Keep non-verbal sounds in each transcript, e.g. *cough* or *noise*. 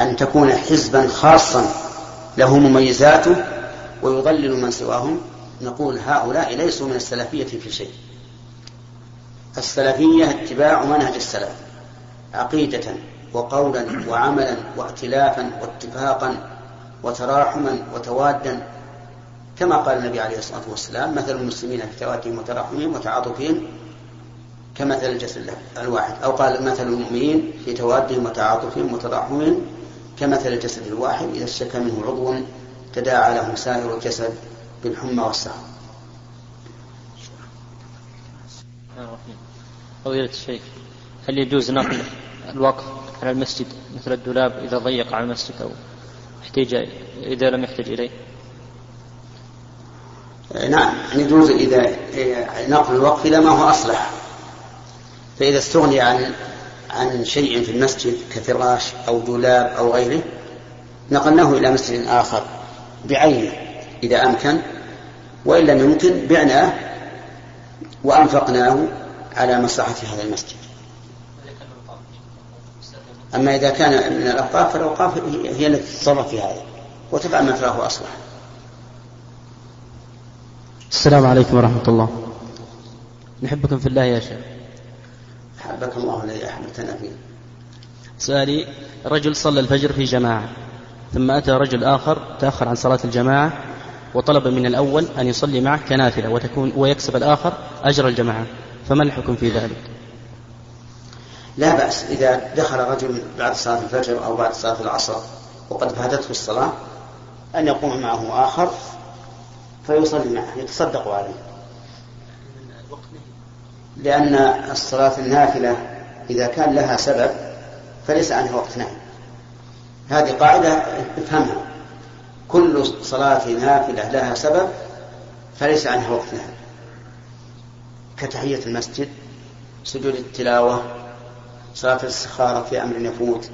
أن تكون حزبا خاصا له مميزاته ويضلل من سواهم. نقول هؤلاء ليسوا من السلفية في شيء. السلفية اتباع منهج السلف عقيدة وقولا وعملا وائتلافا واتفاقا وتراحما وتوادا. كما قال النبي عليه الصلاة والسلام مثل المسلمين في توادهم وتراحمهم وتعاطفهم كمثل الجسد الواحد. أو قال مثل المؤمنين في توادهم وتعاطفهم وتراحمهم كمثل الجسد الواحد إذا اشتكى منه عضو تداعى له سائر الجسد بالحمى والسهر فضيلة الشيخ هل يجوز نقل الوقف على المسجد مثل الدولاب إذا ضيق على المسجد أو احتاج إذا لم يحتج إليه؟ نعم يجوز إذا نقل الوقف إلى ما هو أصلح. فإذا استغني عن عن شيء في المسجد كفراش أو دولاب أو غيره نقلناه إلى مسجد آخر بعينه إذا أمكن وإن لم يمكن بعناه وأنفقناه على مصلحة هذا المسجد. أما إذا كان من الأوقاف فالأوقاف هي التي تتصرف في هذا وتفعل ما تراه أصلح. السلام عليكم ورحمة الله. نحبكم في الله يا شيخ. أحبك الله الذي أحببتنا فيه سؤالي رجل صلى الفجر في جماعة ثم أتى رجل آخر تأخر عن صلاة الجماعة وطلب من الأول أن يصلي معه كنافلة وتكون ويكسب الآخر أجر الجماعة فما الحكم في ذلك؟ لا بأس إذا دخل رجل بعد صلاة الفجر أو بعد صلاة العصر وقد فاتته الصلاة أن يقوم معه آخر فيصلي معه يتصدق عليه لأن الصلاة النافلة إذا كان لها سبب فليس عنها وقت نهي. هذه قاعدة افهمها. كل صلاة نافلة لها سبب فليس عنها وقت نهي. كتحية المسجد سجود التلاوة صلاة الاستخارة في أمر يفوت.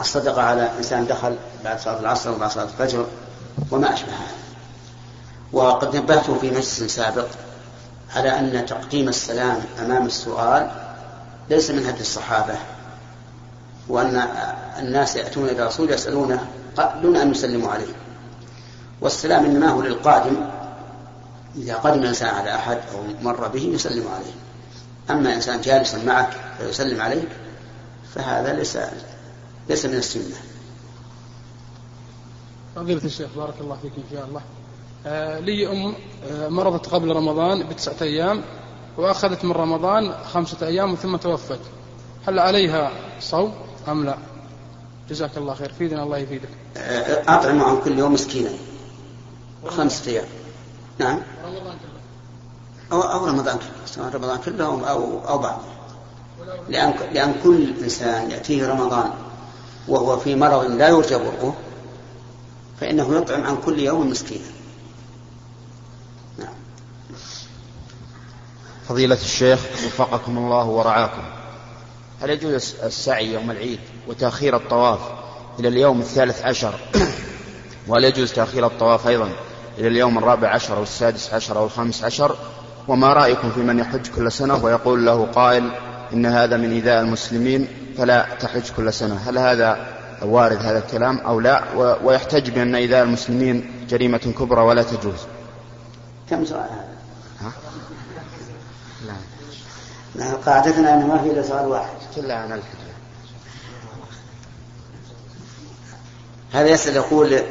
الصدقة على إنسان دخل بعد صلاة العصر وبعد صلاة الفجر وما أشبه هذا وقد نبهت في مجلس سابق. على أن تقديم السلام أمام السؤال ليس من هدي الصحابة وأن الناس يأتون إلى الرسول يسألونه دون أن يسلموا عليه. والسلام إنما هو للقادم إذا قدم إنسان على أحد أو مر به يسلم عليه. أما إنسان جالسا معك فيسلم عليك فهذا ليس ليس من السنة. فضيلة الشيخ بارك الله فيك إن شاء الله. لي أم آه مرضت قبل رمضان بتسعة أيام وأخذت من رمضان خمسة أيام ثم توفت. هل عليها صوم أم لا؟ جزاك الله خير. فيدنا الله يفيدك. آه أطعم عن كل يوم مسكينا خمسة أيام. نعم. رمضان كله أو, أو رمضان كله. سواء رمضان كله أو, أو بعضه. لأن, لأن كل إنسان يأتيه رمضان وهو في مرض لا يرجى برؤه فإنه يطعم عن كل يوم مسكينا فضيلة الشيخ وفقكم الله ورعاكم. هل يجوز السعي يوم العيد وتأخير الطواف إلى اليوم الثالث عشر؟ *coughs* وهل يجوز تأخير الطواف أيضا إلى اليوم الرابع عشر أو السادس عشر أو الخامس عشر؟ وما رأيكم في من يحج كل سنة ويقول له قائل إن هذا من إيذاء المسلمين فلا تحج كل سنة؟ هل هذا وارد هذا الكلام أو لا؟ ويحتج بأن إيذاء المسلمين جريمة كبرى ولا تجوز؟ كم سؤال هذا؟ لا. قاعدتنا أنه ما في إلا سؤال واحد. كلها عن الحج هذا يسأل يقول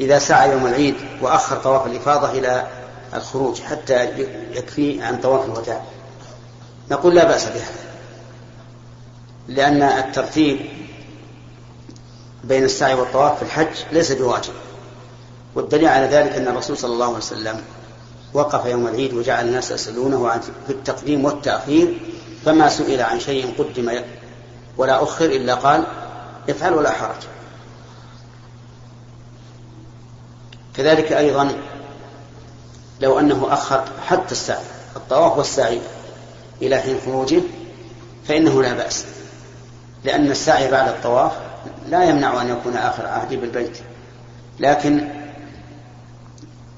إذا سعى يوم العيد وأخر طواف الإفاضة إلى الخروج حتى يكفي عن طواف الوداع نقول لا بأس بهذا. لأن الترتيب بين السعي والطواف في الحج ليس بواجب. والدليل على ذلك أن الرسول صلى الله عليه وسلم وقف يوم العيد وجعل الناس يسألونه عن في التقديم والتأخير فما سئل عن شيء قدم ولا أخر إلا قال افعل ولا حرج كذلك أيضا لو أنه أخر حتى السعي الطواف والسعي إلى حين خروجه فإنه لا بأس لأن السعي بعد الطواف لا يمنع أن يكون آخر عهده بالبيت لكن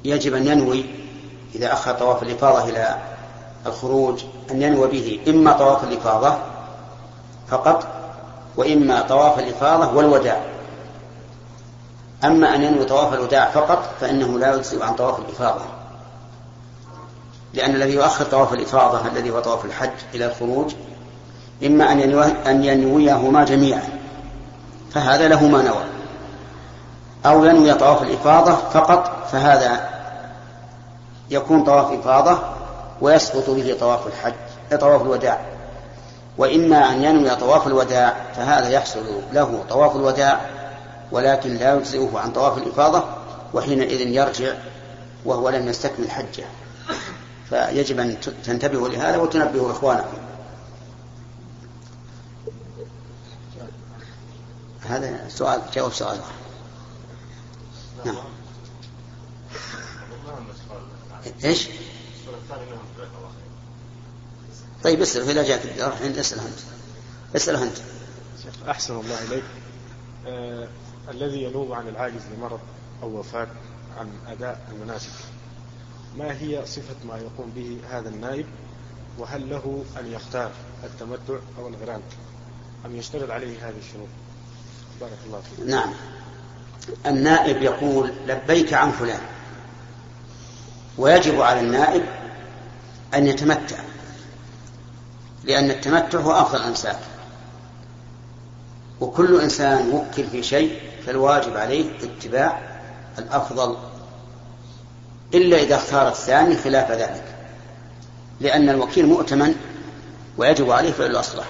يجب أن ينوي إذا أخر طواف الإفاضة إلى الخروج أن ينوي به إما طواف الإفاضة فقط وإما طواف الإفاضة والوداع. أما أن ينوي طواف الوداع فقط فإنه لا يجزئ عن طواف الإفاضة. لأن الذي يؤخر طواف الإفاضة الذي هو طواف الحج إلى الخروج إما أن أن ينويهما جميعا. فهذا له ما نوى. أو ينوي طواف الإفاضة فقط فهذا يكون طواف إفاضة ويسقط به طواف الحج طواف الوداع. وإما أن ينوي طواف الوداع فهذا يحصل له طواف الوداع ولكن لا يجزئه عن طواف الإفاضة وحينئذ يرجع وهو لم يستكمل حجه. فيجب أن تنتبهوا لهذا وتنبهوا إخوانكم. هذا سؤال جواب سؤال. نعم إيش؟ طيب اسأل إذا جاءك الحين اسأله أنت. اسأله أنت. أحسن الله إليك. آه الذي ينوب عن العاجز لمرض أو وفاة عن أداء المناسك. ما هي صفة ما يقوم به هذا النائب؟ وهل له أن يختار التمتع أو الغرام؟ أم يشترط عليه هذه الشروط؟ بارك الله فيك. نعم. النائب يقول لبيك عن فلان. ويجب على النائب أن يتمتع لأن التمتع هو أفضل الأنساك وكل إنسان وكل في شيء فالواجب عليه اتباع الأفضل إلا إذا اختار الثاني خلاف ذلك لأن الوكيل مؤتمن ويجب عليه فعل الأصلح.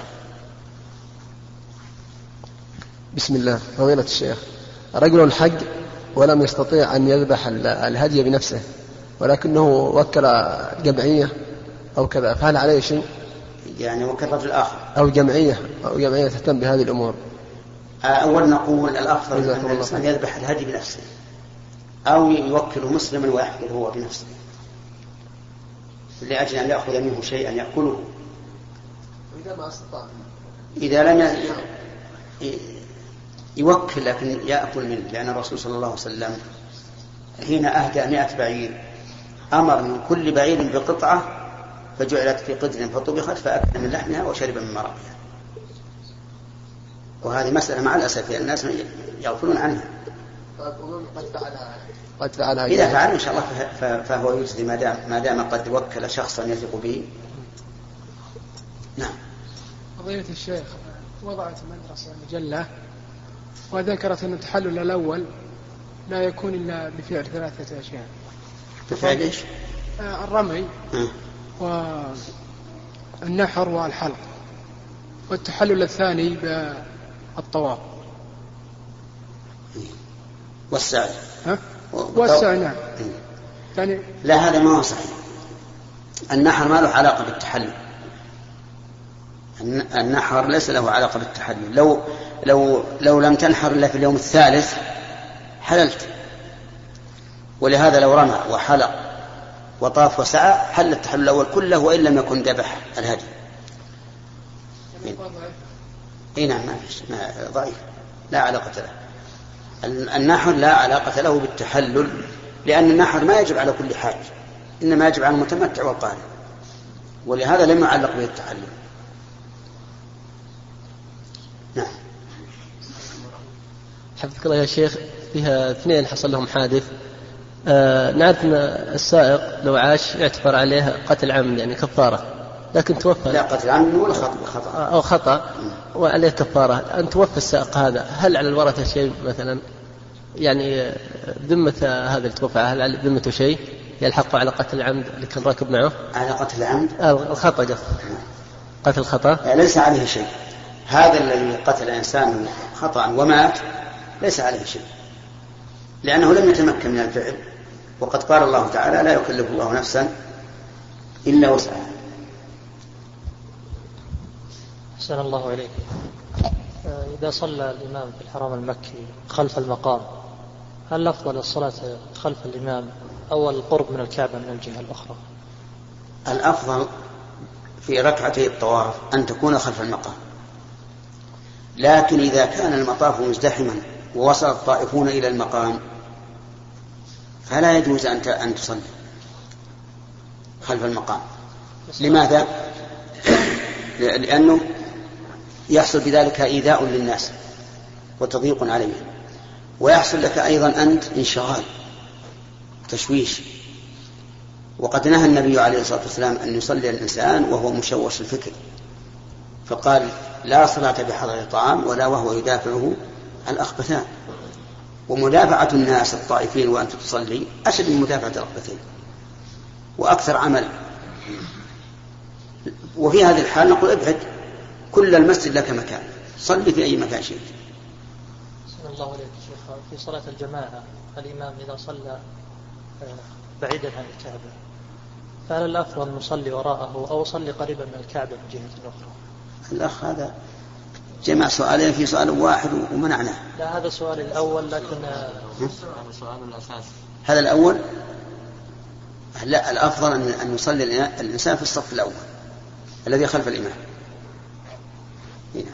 بسم الله. فضيلة الشيخ رجل حج ولم يستطيع أن يذبح الهدي بنفسه. ولكنه وكل جمعية أو كذا فهل عليه شيء؟ يعني وكل رجل آخر. أو جمعية أو جمعية تهتم بهذه الأمور. أول نقول الأفضل أن الإنسان يذبح الهدي بنفسه أو يوكل مسلما ويحضر هو بنفسه لأجل أن يأخذ منه شيئا يأكله. إذا ما أستطاع. إذا لم يوكل لكن يأكل منه لأن الرسول صلى الله عليه وسلم حين أهدى مئة بعير أمر من كل بعير بقطعة فجعلت في قدر فطبخت فأكل من لحمها وشرب من مرقها. وهذه مسألة مع الأسف يعني الناس يغفلون عنها. قد فعلها قد فعلها إذا فعل إن شاء الله فهو يجزي ما دام ما دام قد وكل شخصا يثق به. نعم. فضيلة الشيخ وضعت مدرسة مجلة وذكرت أن التحلل الأول لا يكون إلا بفعل ثلاثة أشياء. بفعل إيش؟ آه، الرمي والنحر والحلق والتحلل الثاني بالطواف. والسعي. ها؟ والسعي نعم. يعني لا هذا ما هو صحيح. النحر ما له علاقة بالتحلل. النحر ليس له علاقة بالتحلل. لو لو لو لم تنحر إلا في اليوم الثالث حللت. ولهذا لو رمى وحلق وطاف وسعى حل التحلل الأول كله وإن لم يكن ذبح الهدي. إي نعم ما ضعيف. لا علاقة له. النحر لا علاقة له بالتحلل لأن النحر ما يجب على كل حاج إنما يجب على المتمتع والقارئ. ولهذا لم يعلق به التحلل. نعم. حفظك الله يا شيخ فيها اثنين حصل لهم حادث. نعرف إن السائق لو عاش يعتبر عليه قتل عمد يعني كفارة لكن توفى. لا قتل عمد ولا خطأ؟ آه، أو خطأ وعليه كفارة. أن توفى السائق هذا هل على الورثة شيء مثلا؟ يعني ذمة هذا اللي توفى هل على ذمته شيء؟ يلحق على قتل العمد اللي كان راكب معه؟ على قتل العمد؟ آه الخطأ قصد قتل خطأ؟ ليس عليه شيء. هذا الذي قتل إنسان خطأ ومات ليس عليه شيء. لأنه لم يتمكن من الفعل. وقد قال الله تعالى لا يكلف الله نفسا إلا وسعها. أحسن الله إليك. آه، إذا صلى الإمام في الحرم المكي خلف المقام هل الأفضل الصلاة خلف الإمام أو القرب من الكعبة من الجهة الأخرى؟ الأفضل في ركعتي الطواف أن تكون خلف المقام. لكن إذا كان المطاف مزدحما ووصل الطائفون إلى المقام فلا يجوز أن أن تصلي خلف المقام. لماذا؟ لأنه يحصل بذلك إيذاء للناس وتضييق عليهم. ويحصل لك أيضا أنت انشغال تشويش. وقد نهى النبي عليه الصلاة والسلام أن يصلي الإنسان وهو مشوش الفكر. فقال لا صلاة بحضر الطعام ولا وهو يدافعه الأخبثان. ومدافعة الناس الطائفين وأنت تصلي أشد من مدافعة الأخبثين وأكثر عمل. وفي هذه الحال نقول ابعد كل المسجد لك مكان. صلي في أي مكان شئت. الله عليه شيخ في صلاة الجماعة الإمام إذا صلى آه، بعيدا عن الكعبة فهل الأفضل نصلي وراءه أو صلي قريبا من الكعبة من جهة أخرى؟ الأخ هذا جمع سؤالين في سؤال واحد ومنعناه لا هذا السؤال الأول لكن هذا السؤال الأساسي هذا الأول؟ لا الأفضل أن يصلي الإنسان في الصف الأول الذي خلف الإمام. نعم.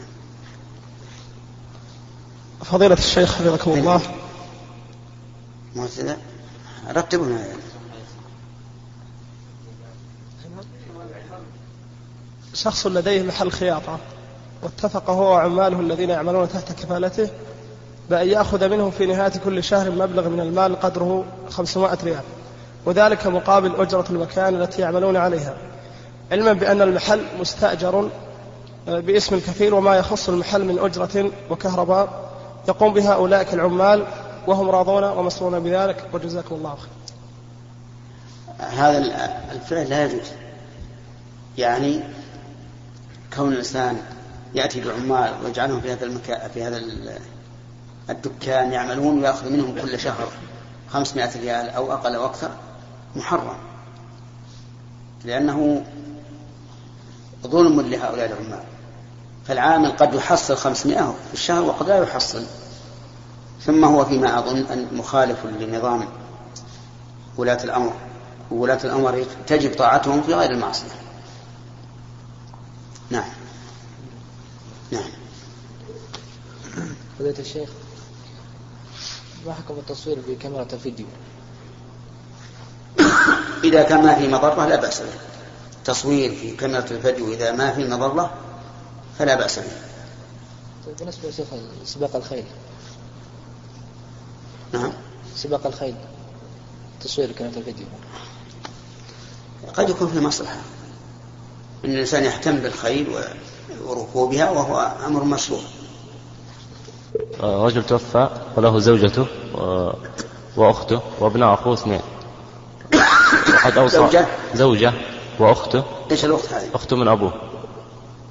فضيلة الشيخ حفظكم الله. معتدى رتبنا شخص لديه محل خياطة. واتفق هو وعماله الذين يعملون تحت كفالته بأن يأخذ منهم في نهاية كل شهر مبلغ من المال قدره 500 ريال. وذلك مقابل أجرة المكان التي يعملون عليها. علما بأن المحل مستأجر آه، باسم الكفيل وما يخص المحل من أجرة وكهرباء يقوم بها أولئك العمال وهم راضون ومسرون بذلك. وجزاكم الله خير. هذا الفعل لا يجوز. يعني كون الإنسان يأتي بعمال ويجعلهم في هذا المكان في هذا الدكان يعملون ويأخذ منهم كل شهر خمسمائة ريال أو أقل أو أكثر محرم. لأنه ظلم لهؤلاء العمال. فالعامل قد يحصل خمسمائة في الشهر وقد لا يحصل. ثم هو فيما أظن أن مخالف لنظام ولاة الأمر. ولاة الأمر تجب طاعتهم في غير المعصية نعم نعم. فضيلة الشيخ ما حكم التصوير بكاميرا الفيديو. إذا كان ما في مضرة لا بأس به. تصوير في كاميرا الفيديو إذا ما في مضرة فلا بأس به. طيب بالنسبة لشيخ سباق الخيل. نعم. سباق الخيل تصوير كاميرا الفيديو. قد يكون في مصلحة. أن الإنسان يهتم بالخيل وركوبها وهو أمر مشروع. رجل توفى وله زوجته وأخته وأبناء أخوه اثنين. وقد أوصى زوجة. زوجة وأخته. إيش الأخت هذه؟ أخته من أبوه.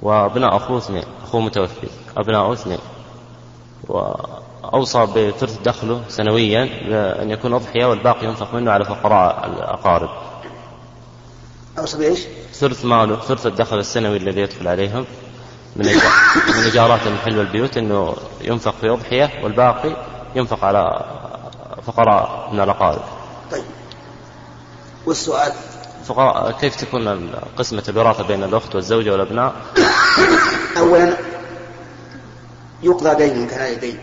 وأبناء أخوه اثنين. أخوه متوفي. أبناؤه اثنين. وأوصى بثلث دخله سنويا أن يكون أضحية والباقي ينفق منه على فقراء الأقارب. أوصى بإيش؟ ثلث ماله ثلث الدخل السنوي الذي يدخل عليهم. من من إيجارات المحل والبيوت أنه ينفق في أضحية والباقي ينفق على فقراء من الأقارب. طيب. والسؤال؟ فقراء كيف تكون قسمة الوراثة بين الأخت والزوجة والأبناء؟ أولا يقضى دين كان عليه دين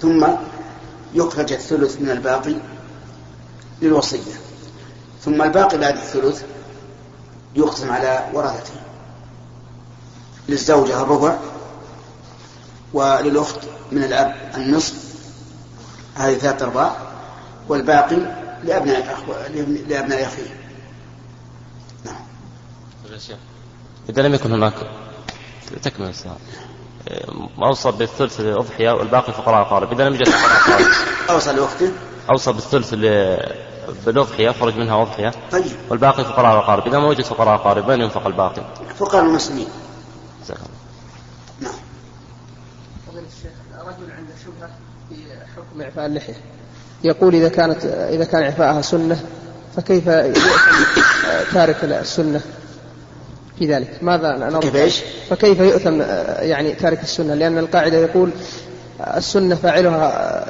ثم يخرج الثلث من الباقي للوصية. ثم الباقي بعد الثلث يقسم على ورثته. للزوجة الربع وللأخت من الأب النصف. هذه ثلاثة أرباع. والباقي لأبناء لأبناء أخيه. نعم. إذا لم يكن هناك تكمل السؤال أوصى بالثلث للأضحية والباقي فقراء أقارب إذا لم يوجد فقراء أقارب أوصى لأخته. أوصى بالثلث بالأضحية خرج منها أضحية طيب. والباقي فقراء أقارب إذا ما وجد فقراء أقارب وين ينفق الباقي؟ فقراء المسلمين. نعم. الشيخ رجل عنده شبهة في حكم إعفاء اللحية. يقول إذا كانت إذا كان إعفاءها سنة فكيف تارك السنة في ذلك؟ ماذا نرد كيف إيش؟ فكيف يؤثم يعني تارك السنة؟ لأن القاعدة يقول السنة فاعلها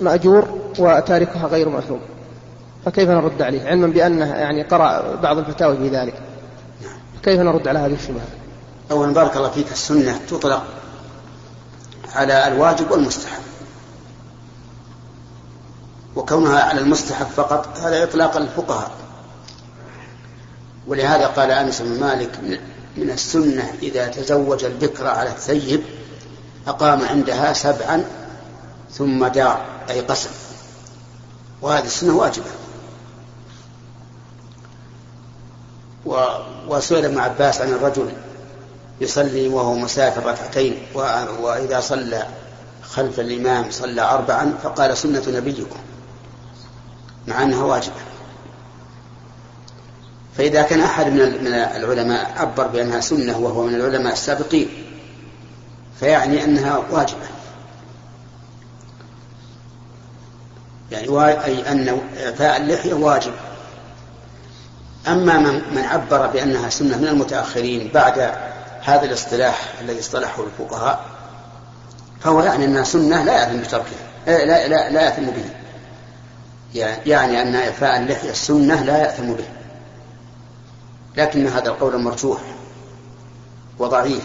مأجور وتاركها غير مأثوم. فكيف نرد عليه؟ علما بأنه يعني قرأ بعض الفتاوى في ذلك. كيف نرد على هذه الشبهة؟ أولا بارك الله فيك السنة تطلق على الواجب والمستحب. وكونها على المستحب فقط هذا إطلاق الفقهاء. ولهذا قال أنس بن مالك من السنة إذا تزوج البكر على الثيب أقام عندها سبعا ثم دار أي قسم. وهذه السنة واجبة و... وسئل ابن عباس عن الرجل يصلي وهو مسافر ركعتين. وإذا صلى خلف الإمام صلى أربعا فقال سنة نبيكم مع أنها واجبة فإذا كان أحد من العلماء عبر بأنها سنة وهو من العلماء السابقين فيعني أنها واجبة يعني أي أن إعفاء اللحية واجب أما من, من عبر بأنها سنة من المتأخرين بعد هذا الاصطلاح الذي اصطلحه الفقهاء فهو يعني أنها سنة لا يأثم بتركها لا لا لا يأثم به. يعني أن إعفاء اللحية السنة لا يأثم به. لكن هذا القول مرجوح وضعيف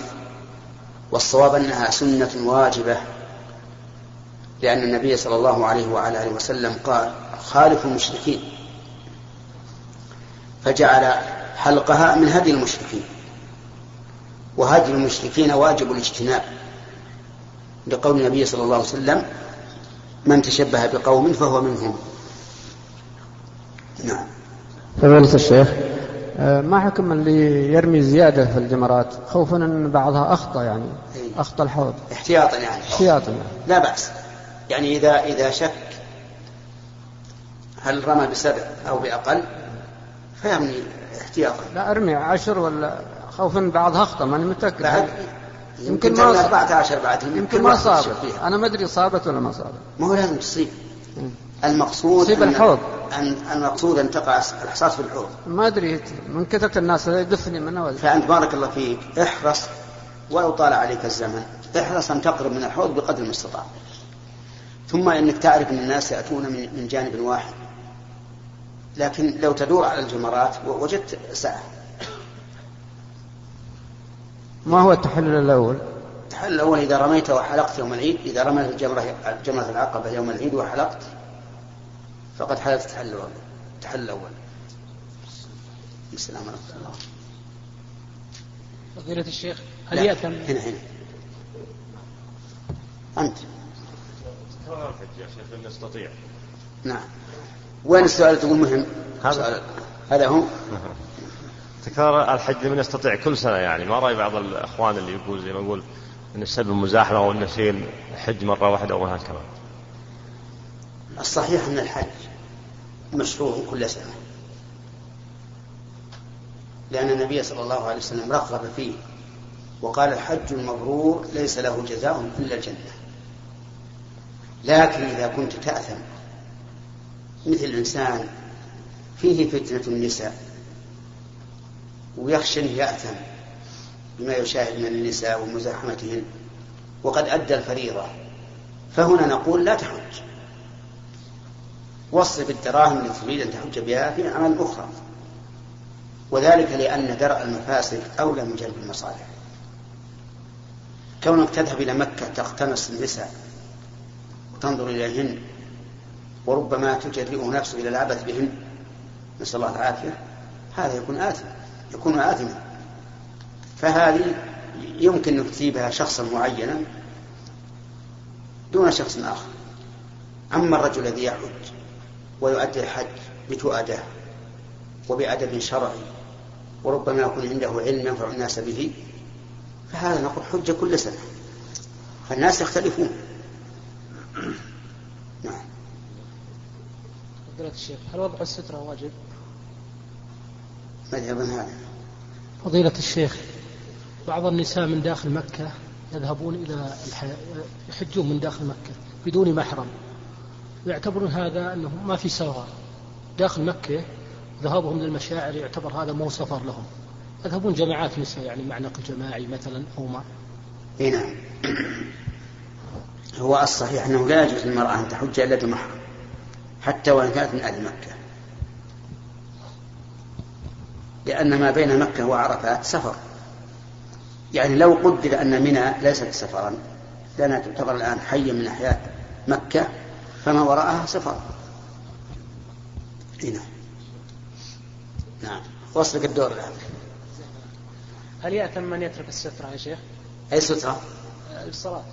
والصواب أنها سنة واجبة لأن النبي صلى الله عليه وعلى آله وسلم قال خالف المشركين. فجعل حلقها من هدي المشركين. وهدي المشركين واجب الاجتناب لقول النبي صلى الله عليه وسلم من تشبه بقوم فهو منهم. نعم. فضيلة الشيخ ما حكم اللي يرمي زيادة في الجمرات؟ خوفا أن بعضها أخطأ يعني إيه. أخطأ الحوض. احتياطا يعني. احتياطا. يعني. لا بأس. يعني إذا إذا شك هل رمى بسبع أو بأقل؟ فيرمي احتياطا. لا أرمي عشر ولا خوفا بعضها أخطأ ماني متأكد. بعد يمكن ما 14 بعد يمكن ما صابت أنا ما أدري صابت ولا ما صابت. ما هو لازم تصيب. المقصود تصيب الحوض. أن المقصود أن تقع الحصاة في الحوض. ما أدري من كثرة الناس يدفني منه فأنت بارك الله فيك احرص ولو طال عليك الزمن احرص أن تقرب من الحوض بقدر المستطاع. ثم إنك تعرف إن الناس يأتون من جانب واحد. لكن لو تدور على الجمرات وجدت ساعة. ما هو التحلل الأول؟ التحلل الأول إذا رميت وحلقت يوم العيد إذا رميت الجمرة جمرة العقبة يوم العيد وحلقت فقد حللت التحلل الأول. التحلل الأول. السلام ورحمه الله فضيلة الشيخ هل يأثم هنا هنا. أنت. تكرار الحج يا شيخ نستطيع. نعم. وين السؤال تقول مهم؟ هذا هذا هو. تكرار الحج لمن يستطيع كل سنة يعني. ما رأي بعض الأخوان اللي يقول زي ما نقول أن السبب مزاحمة أو أن نشيل الحج مرة واحدة أو هكذا. الصحيح أن الحج مشروع كل سنة. لأن النبي صلى الله عليه وسلم رغب فيه وقال الحج المبرور ليس له جزاء إلا الجنة. لكن إذا كنت تأثم مثل إنسان فيه فتنة النساء ويخشى أن يأثم بما يشاهد من النساء ومزاحمتهن وقد أدى الفريضة. فهنا نقول لا تحج. واصرف الدراهم التي تريد أن تحج بها في أعمال أخرى وذلك لأن درء المفاسد أولى من جلب المصالح. كونك تذهب إلى مكة تقتنص النساء وتنظر إليهن وربما تجرئ نفسه إلى العبث بهن. نسأل الله العافية. هذا يكون آثم يكون آثما. فهذه يمكن أن تصيبها شخصا معينا دون شخص آخر. أما الرجل الذي يحج ويؤدي الحج بتؤدة وبأدب شرعي وربما يكون عنده علم ينفع الناس به فهذا نقول حجة كل سنة. فالناس يختلفون. فضيلة الشيخ هل وضع السترة واجب؟ مذهب هذا فضيلة الشيخ بعض النساء من داخل مكة يذهبون إلى الح... يحجون من داخل مكة بدون محرم. ويعتبرون هذا أنه ما في سفر داخل مكة ذهابهم للمشاعر يعتبر هذا مو سفر لهم. يذهبون جماعات نساء يعني مع نقل جماعي مثلا أو ما اي نعم. هو الصحيح أنه لا يجوز للمرأة أن تحج إلا بمحرم. حتى وان كانت من أهل مكة. لأن ما بين مكة وعرفات سفر. يعني لو قدر أن منى ليست سفرا لأنها تعتبر الآن حيا من احياء مكة فما وراءها سفر. نعم. نعم. وصلك الدور الآن. هل يأثم من يترك السترة يا شيخ؟ أي سترة؟ الصلاة.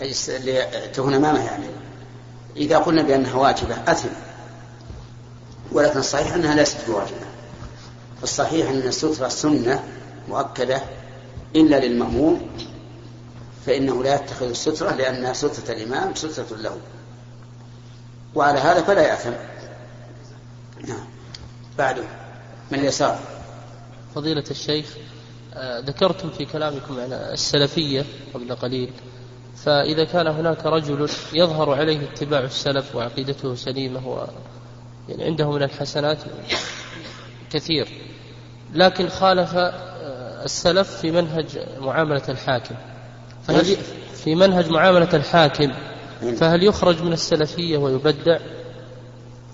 أي اللي تكون أمامه يعني. إذا قلنا بأنها واجبة أثم. ولكن الصحيح أنها ليست بواجبة. الصحيح أن السترة سنة مؤكدة إلا للمأموم فإنه لا يتخذ السترة لأن سترة الإمام سترة له. وعلى هذا فلا يأثم. نعم. بعده من اليسار. فضيلة الشيخ آه، ذكرتم في كلامكم على السلفية قبل قليل فإذا كان هناك رجل يظهر عليه اتباع السلف وعقيدته سليمة و يعني عنده من الحسنات كثير. لكن خالف آه، السلف في منهج معاملة الحاكم. فهل في منهج معاملة الحاكم فهل يخرج من السلفية ويبدع؟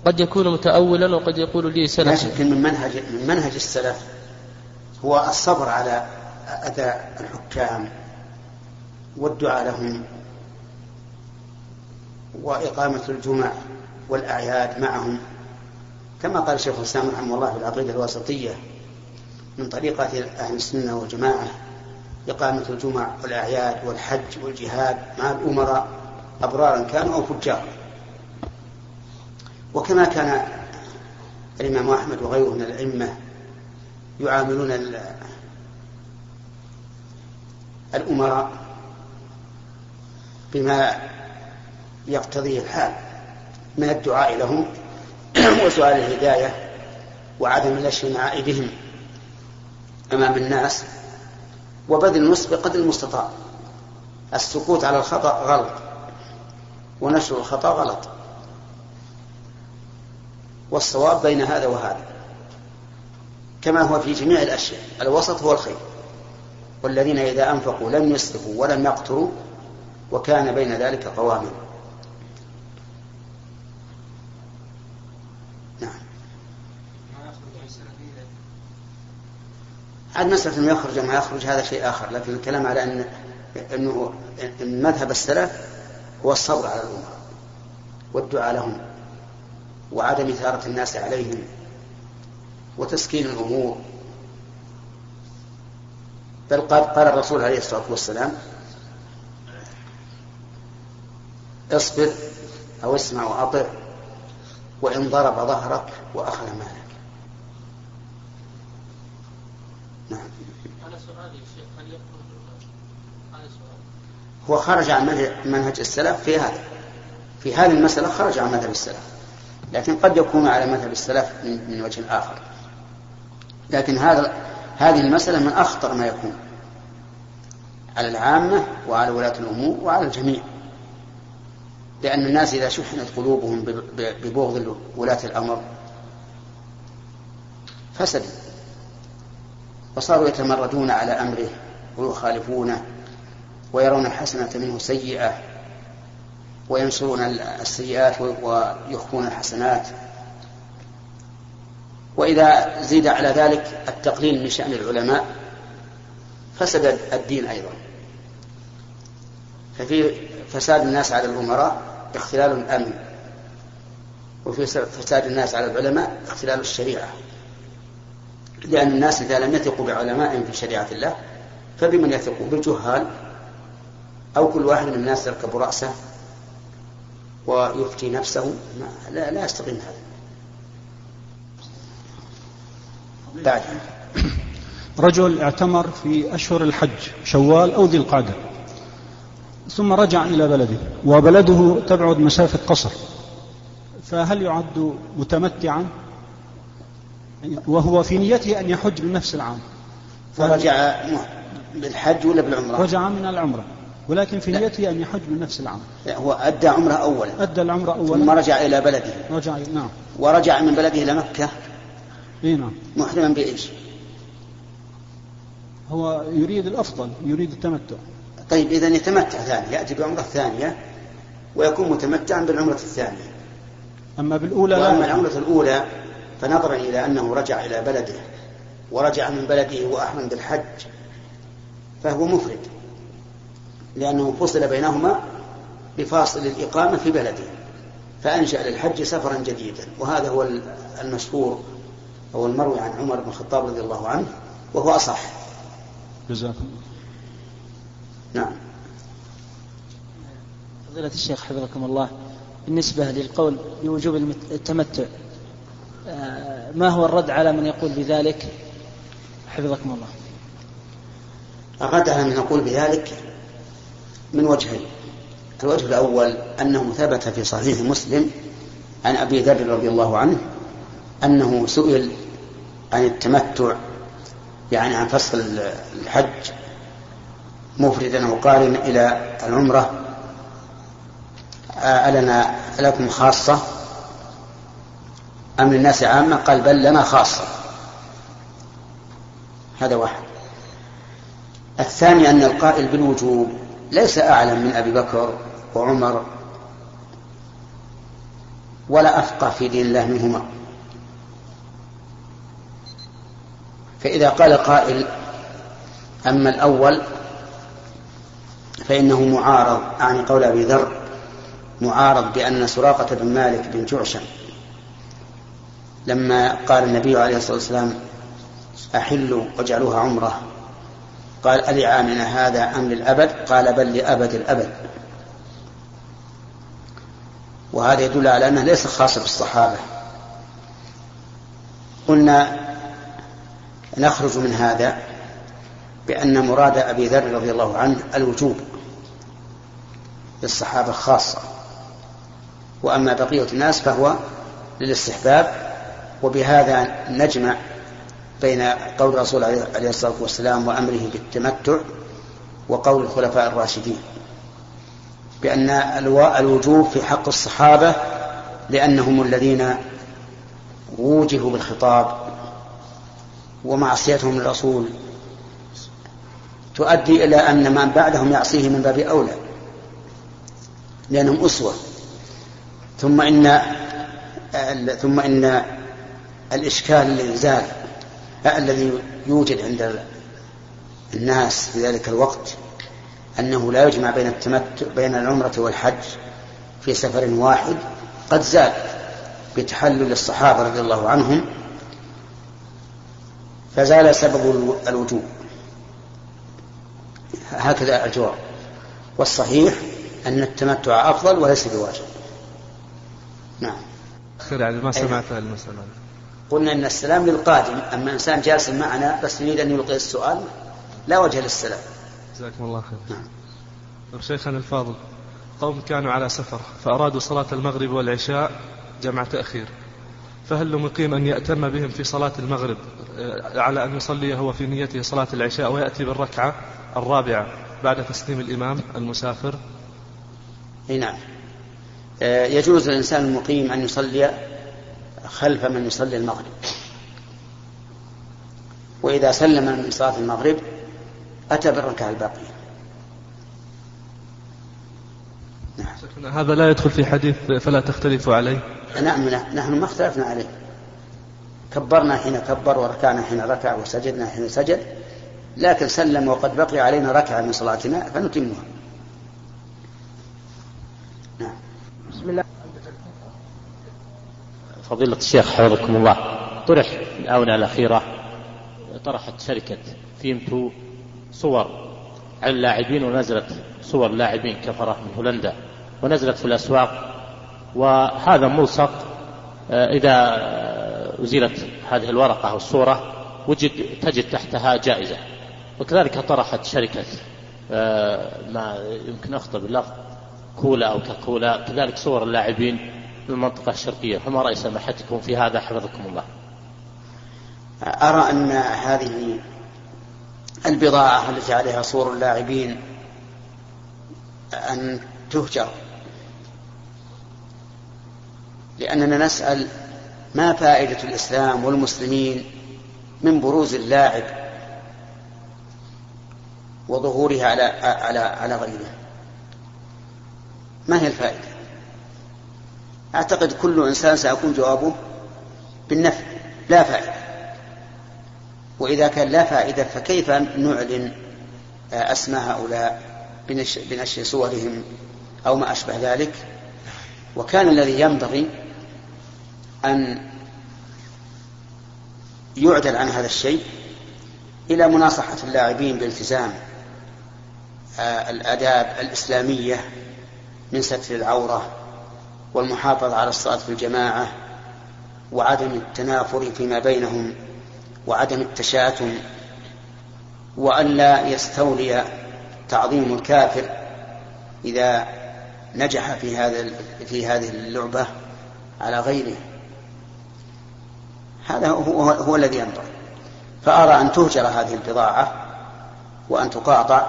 قد يكون متأولا وقد يقول لي سلف. لا شك من منهج من منهج السلف هو الصبر على أذى الحكام. والدعاء لهم وإقامة الجمع والأعياد معهم. كما قال شيخ الإسلام رحمه الله في العقيدة الوسطية من طريقة أهل السنة والجماعة إقامة الجمع والأعياد والحج والجهاد مع الأمراء أبرارا كانوا أو فجارا وكما كان الإمام أحمد وغيره من الأئمة يعاملون الأمراء بما يقتضيه الحال من الدعاء لهم *clears throat* وسؤال الهداية وعدم الاشتماع بهم أمام الناس وبذل النصح بقدر المستطاع. السكوت على الخطأ غلط ونشر الخطأ غلط. والصواب بين هذا وهذا. كما هو في جميع الأشياء الوسط هو الخير. والذين إذا أنفقوا لم يسرفوا ولم يقتروا وكان بين ذلك قواما نعم. عاد مسألة أنه يخرج ما يخرج هذا شيء آخر لكن الكلام على أن أنه مذهب السلف هو الصبر على الأمة والدعاء لهم وعدم إثارة الناس عليهم وتسكين الأمور. بل قال الرسول عليه الصلاة والسلام اصبر أو اسمع وأطع وإن ضرب ظهرك وأخذ مالك. نعم. هو خرج عن منهج السلف في هذا. في هذه المسألة خرج عن مذهب السلف. لكن قد يكون على مذهب السلف من وجه آخر. لكن هذا هذه المسألة من أخطر ما يكون على العامة وعلى ولاة الأمور وعلى الجميع. لأن الناس إذا شحنت قلوبهم ببغض ولاة الأمر فسدوا. وصاروا يتمردون على أمره ويخالفونه ويرون الحسنة منه سيئة وينشرون السيئات ويخفون الحسنات. وإذا زيد على ذلك التقليل من شأن العلماء فسد الدين أيضا. ففي فساد الناس على الأمراء اختلال الأمن وفي فساد الناس على العلماء اختلال الشريعة. لأن الناس إذا لم يثقوا بعلمائهم في شريعة الله فبمن يثقوا بالجهال. أو كل واحد من الناس يركب رأسه ويفتي نفسه. لا, لا يستقيم هذا. بعد. رجل اعتمر في أشهر الحج شوال أو ذي القعدة. ثم رجع إلى بلده. وبلده تبعد مسافة قصر. فهل يعد متمتعا؟ وهو في نيته أن يحج بنفس العام. فرجع بالحج ولا بالعمرة؟ رجع من العمرة. ولكن في نيته أن يحج من نفس العام. لا هو أدى عمرة أولا. أدى العمرة أولا. ثم رجع إلى بلده. رجع نعم. ورجع من بلده إلى مكة. إي نعم. محرما بإيش؟ هو يريد الأفضل يريد التمتع. طيب إذا يتمتع ثانية يأتي بعمرة ثانية ويكون متمتعا بالعمرة الثانية. أما بالأولى وأما العمرة الأولى فنظرا إلى أنه رجع إلى بلده ورجع من بلده وأحرم بالحج فهو مفرد لأنه فصل بينهما بفاصل الإقامة في بلده فأنشأ للحج سفرا جديدا. وهذا هو المشهور أو المروي عن عمر بن الخطاب رضي الله عنه وهو أصح. جزاكم نعم. فضيلة الشيخ حفظكم الله بالنسبة للقول بوجوب التمتع آه، ما هو الرد على من يقول بذلك؟ حفظكم الله. الرد على من يقول بذلك من وجهين. الوجه الأول أنه ثبت في صحيح مسلم عن أبي ذر رضي الله عنه أنه سئل عن التمتع يعني عن فصل الحج مفردا أو قارنا إلى العمرة ألنا لكم خاصة؟ أم للناس عامة؟ قال بل لنا خاصة. هذا واحد. الثاني أن القائل بالوجوب ليس أعلم من أبي بكر وعمر ولا أفقه في دين الله منهما. فإذا قال قائل أما الأول فإنه معارض أعني قول أبي ذر معارض بأن سراقة بن مالك بن جعشم لما قال النبي عليه الصلاة والسلام أحلوا واجعلوها عمرة قال ألعامنا هذا أم للأبد؟ قال بل لأبد الأبد. وهذا يدل على أنه ليس خاصا بالصحابة. قلنا نخرج من هذا بأن مراد أبي ذر رضي الله عنه الوجوب للصحابة خاصة. وأما بقية الناس فهو للاستحباب وبهذا نجمع بين قول الرسول عليه الصلاة والسلام وأمره بالتمتع وقول الخلفاء الراشدين بأن الوجوب في حق الصحابة لأنهم الذين وجهوا بالخطاب ومعصيتهم للرسول تؤدي إلى أن من بعدهم يعصيه من باب أولى لأنهم أسوة. ثم إن ثم إن الإشكال الذي زال الذي يوجد عند الناس في ذلك الوقت أنه لا يجمع بين التمتع بين العمرة والحج في سفر واحد قد زال بتحلل الصحابة رضي الله عنهم فزال سبب الوجوب. هكذا الجواب. والصحيح أن التمتع أفضل وليس بواجب. نعم. خير يعني ما سمعت المسألة؟ قلنا أن السلام للقادم. أما إنسان جالس معنا بس يريد أن يلقي السؤال لا وجه للسلام. جزاكم الله خير. نعم. طيب شيخنا الفاضل قوم كانوا على سفر فأرادوا صلاة المغرب والعشاء جمع تأخير. فهل لمقيم أن يأتم بهم في صلاة المغرب؟ آه، على أن يصلي هو في نيته صلاة العشاء ويأتي بالركعة الرابعة بعد تسليم الإمام المسافر؟ أي نعم. آه، يجوز للإنسان المقيم أن يصلي خلف من يصلي المغرب. وإذا سلم من صلاة المغرب أتى بالركعة الباقية. نعم. هذا لا يدخل في حديث فلا تختلفوا عليه. نعم نحن ما اختلفنا عليه. كبرنا حين كبر وركعنا حين ركع وسجدنا حين سجد لكن سلم وقد بقي علينا ركعة من صلاتنا فنتمها. نعم. بسم الله. فضيلة الشيخ حفظكم الله. طرح الآونة الأخيرة طرحت شركة فيمتو صور على اللاعبين ونزلت صور لاعبين كفرة من هولندا ونزلت في الأسواق وهذا ملصق آه، إذا أزيلت هذه الورقة أو الصورة وجد تجد تحتها جائزة. وكذلك طرحت شركة آه، ما يمكن أخطأ باللفظ كولا أو كاكولا كذلك صور اللاعبين من المنطقة الشرقية. فما رأي سماحتكم في هذا؟ حفظكم الله. أرى أن هذه البضاعة التي عليها صور اللاعبين أن تهجر. لأننا نسأل ما فائدة الإسلام والمسلمين من بروز اللاعب وظهوره على على على غيره. ما هي الفائدة؟ أعتقد كل إنسان سيكون جوابه بالنفع لا فائدة. وإذا كان لا فائدة فكيف نعلن أسماء هؤلاء بنشر صورهم أو ما أشبه ذلك؟ وكان الذي ينبغي أن يعدل عن هذا الشيء إلى مناصحة اللاعبين بالتزام آه، الآداب الإسلامية من ستر العورة والمحافظة على الصلاة في الجماعة وعدم التنافر فيما بينهم وعدم التشاتم وألا يستولي تعظيم الكافر إذا نجح في هذا في هذه اللعبة على غيره. هذا هو, هو الذي ينبغي فأرى أن تهجر هذه البضاعة وأن تقاطع.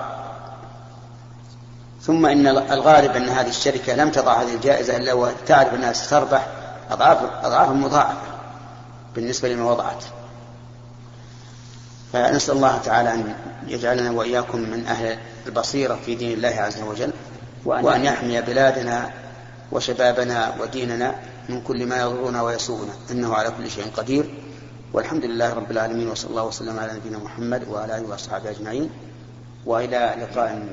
ثم إن الغالب أن هذه الشركة لم تضع هذه الجائزة إلا وتعرف أنها ستربح أضعاف أضعاف مضاعفة بالنسبة لما وضعت. فنسأل الله تعالى أن يجعلنا وإياكم من أهل البصيرة في دين الله عز وجل وأن يحمي بلادنا وشبابنا وديننا. من كل ما يضرنا ويسوءنا إنه على كل شيء قدير. والحمد لله رب العالمين وصلى الله وسلم على نبينا محمد وعلى آله وأصحابه أجمعين. وإلى لقاء